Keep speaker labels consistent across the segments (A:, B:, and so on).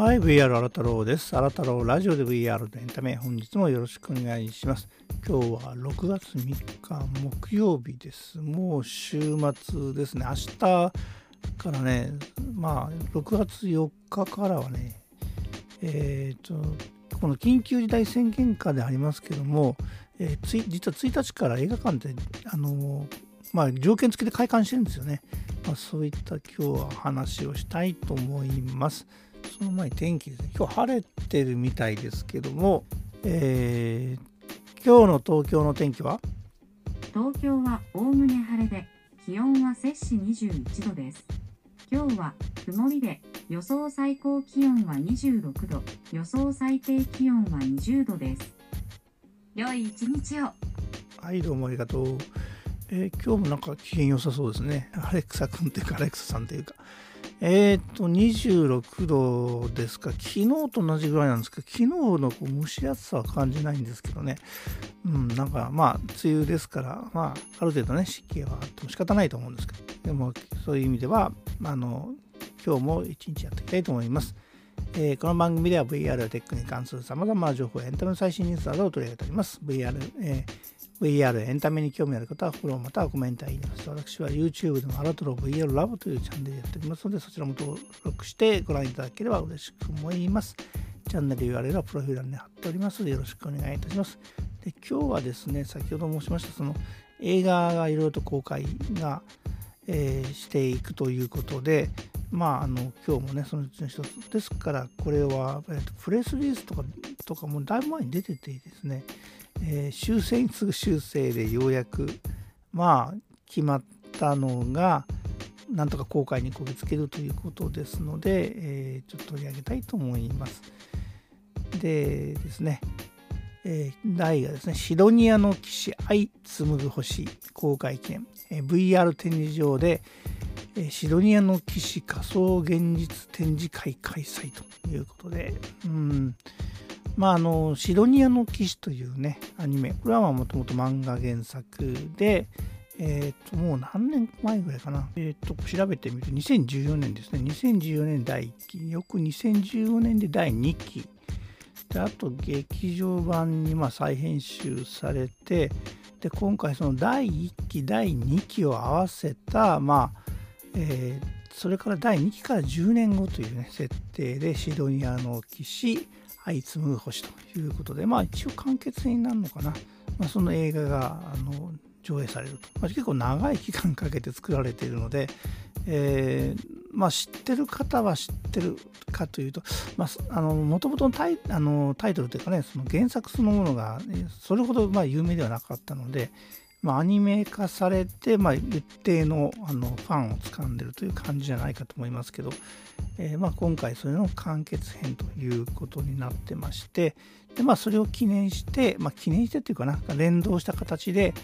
A: はい、VR 新太郎です。新太郎ラジオで VR でエンタメ、本日もよろしくお願いします。今日は6月3日木曜日です。もう週末ですね。明日からね、まあ、6月4日からはね、えっ、ー、と、この緊急事態宣言下でありますけども、えー、つ実は1日から映画館で、あのまあ、条件付きで開館してるんですよね。まあ、そういった今日は話をしたいと思います。その前に天気ですね。今日晴れてるみたいですけども、えー、今日の東京の天気は？
B: 東京はおおむね晴れで、気温は摂氏21度です。今日は曇りで、予想最高気温は26度、予想最低気温は20度です。良い一日を。
A: はい、どうもありがとう。えー、今日もなんか機嫌良さそうですね。アレクサ君というか、アレクサさんというか。えっ、と、26度ですか。昨日と同じぐらいなんですけど、昨日のこう蒸し暑さは感じないんですけどね。うん、なんか、まあ、梅雨ですから、まあ、ある程度ね、湿気はあっても仕方ないと思うんですけど、でも、そういう意味では、あの、今日も一日やっていきたいと思います。えー、この番組では VR やテックに関する様々な情報やエンタメの最新ニュースなどを取り上げております。VR、えー VR エンタメに興味ある方はフォローまたはコメントいいね私は YouTube でもアラトロ VR ラボというチャンネルやっておりますのでそちらも登録してご覧いただければ嬉しく思います。チャンネル URL はプロフィール欄に貼っておりますのでよろしくお願いいたします。で今日はですね、先ほど申しましたその映画がいろいろと公開が、えー、していくということで、まあ、あの今日もね、そのうちの一つですから、これは、えー、とプレスリリースとかとかもだいぶ前に出ててですね、えー、修正に次ぐ修正でようやくまあ決まったのがなんとか公開にこぎつけるということですので、えー、ちょっと取り上げたいと思います。でですね、えー、題がですね、シドニアの騎士愛紡ぐ星公開記念、えー、VR 展示場で、えー、シドニアの騎士仮想現実展示会開催ということで、うん、まあ、あの、シドニアの騎士というね、アニメ、これはもともと漫画原作で、えっ、ー、と、もう何年前ぐらいかな。えっ、ー、と、調べてみると、2014年ですね。2014年第1期、よく2015年で第2期。で、あと、劇場版にまあ再編集されて、で、今回その第1期、第2期を合わせた、まあ、えー、それから第2期から10年後というね、設定でシドニアの騎士、相次ぐ星ということで、まあ一応完結になるのかな。まあ、その映画があの上映されると。まあ、結構長い期間かけて作られているので、えー、まあ、知ってる方は知ってるかというと、まあ、もともとのタイあのタイトルというかね、その原作そのものがそれほどまあ有名ではなかったので、まあ、アニメ化されて、まあ、一定のあのファンを掴んでるという感じじゃないかと思いますけど、えー、まあ、今回それの完結編ということになってましてで、まあ、それを記念して、まあ、記念してっていうかな連動した形で、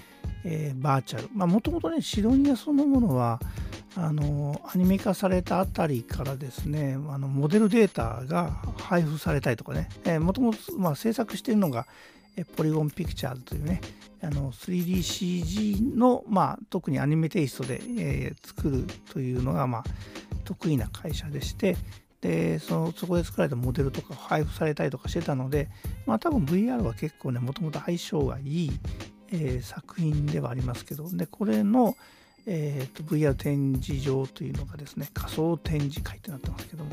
A: えー、バーチャル。もともとねシドニアそのものはあのアニメ化されたあたりからですねあのモデルデータが配布されたりとかねもともと制作しているのがポリゴンピクチャーズというねあの 3DCG の、まあ、特にアニメテイストで、えー、作るというのが、まあ、得意な会社でしてでそのそこで作られたモデルとか配布されたりとかしてたので、まあ、多分 VR は結構ねもともと相性がいい、えー、作品ではありますけどでこれの、えーと、VR 展示場というのがですね仮想展示会ってなってますけども、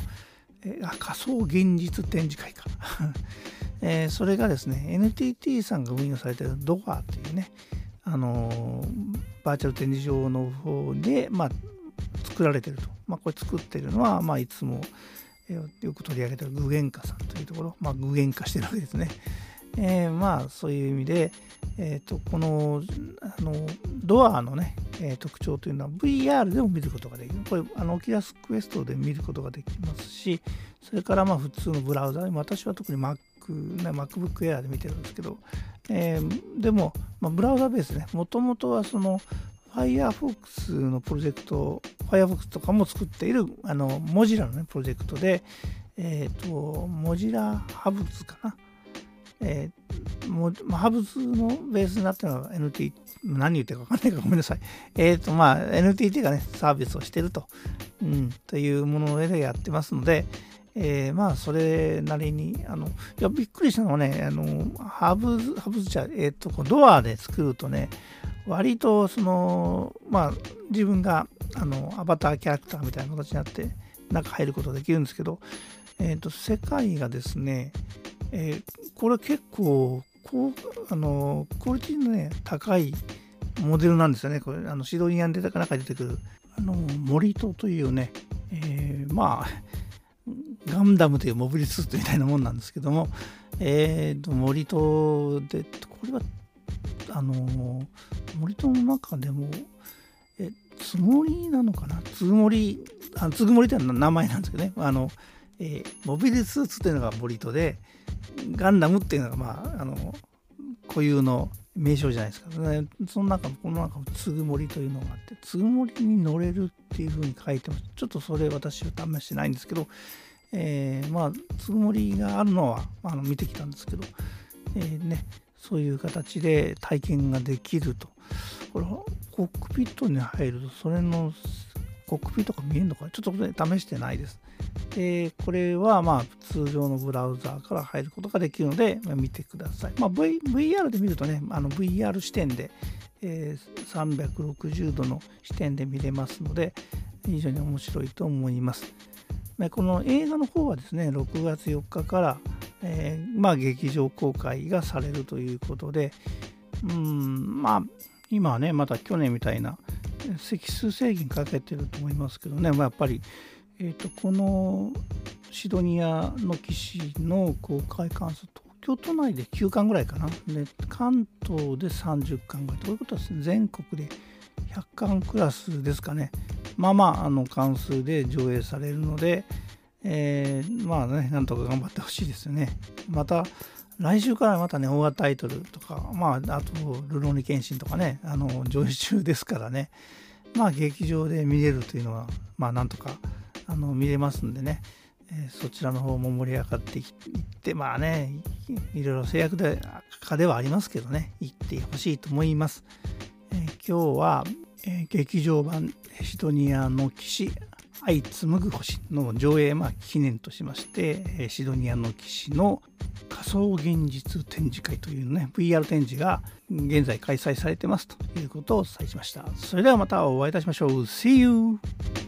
A: えー、あ仮想現実展示会か えー、それがですね、NTT さんが運用されているドアというね、あのー、バーチャル展示場の方で、まあ、作られてると。まあ、これ作ってるのは、まあ、いつも、えー、よく取り上げてる具現化さんというところ、まあ、具現化してるわけですね。えー、まあ、そういう意味で、えーと、このあのドアのね、えー、特徴というのは VR でも見ることができる。これ、あのオキラスクエストで見ることができますし、それからまあ普通のブラウザ私は特に Mac、ね、MacBook Air で見てるんですけど、えー、でも、まあ、ブラウザベースね、もともとはその Firefox のプロジェクト、Firefox とかも作っているあのモジラの、ね、プロジェクトで、えっ、ー、と、モジラハブズかな。えー、もう、まあ、ハブズのベースになってるのは NT、何言ってるか分かんないからごめんなさい。えっ、ー、と、まあ、NTT がね、サービスをしてると、うん、というもの上でやってますので、えー、まあそれなりにあのいやびっくりしたのはねあのハブズハブズ茶、えーと、ドアで作るとね割とそのまあ自分があのアバターキャラクターみたいな形になって中入ることができるんですけど、えーと、世界がですね、えー、これ結構こうあのクオリティのね高いモデルなんですよね。これあのシドニアンデータか中に出てくるあの森戸というね、えー、まあガンダムというモビリスーツみたいなもんなんですけども、えーと、森戸でこれはあの森戸の中でもえつもりなのかな？つもりあつぐもりって名前なんですけどねあの、えー、モビリスーツっていうのが森戸でガンダムっていうのがまああの固有の名称じゃないですか、ね、その中この中つぐもりというのがあってつぐもりに乗れるっていうふうに書いてます。ちょっとそれ私は試してないんですけど、えー、まあつぐもりがあるのはあの見てきたんですけど、えー、ねそういう形で体験ができると。これコックピットに入るとそれのコックピットが見えるのかちょっと、試してないですでこれはまあ通常のブラウザーから入ることができるので、まあ、見てください。まあ、v、VR で見るとね、あの VR 視点で、えー、360度の視点で見れますので、非常に面白いと思います。この映画の方はですね、6月4日から、えー、まあ、劇場公開がされるということで、うん、まあ、今はね、また去年みたいな席数制限かけてると思いますけどね、まあ、やっぱりえーと、このシドニアの騎士の公開関数東京都内で9巻ぐらいかな。で関東で30巻ぐらい。ということはね全国で100巻クラスですかね。まあまああの関数で上映されるので、えー、まあねなんとか頑張ってほしいですよね。また来週からまたね、大型タイトルとか、まあ、あと、ルローニケンシンとかね、あの、上映中ですからね、まあ、劇場で見れるというのは、まあ、なんとかあの見れますんでね、えー、そちらの方も盛り上がっていってまあねいろいろ制約でかではありますけどね。行ってほしいと思います、えー、今日は、えー、劇場版シドニアの騎士愛紡ぐ星の上映、まあ、記念としまして、シドニアの騎士の仮想現実展示会というね、VR 展示が現在開催されてますということをお伝えしました。それではまたお会いいたしましょう。See you!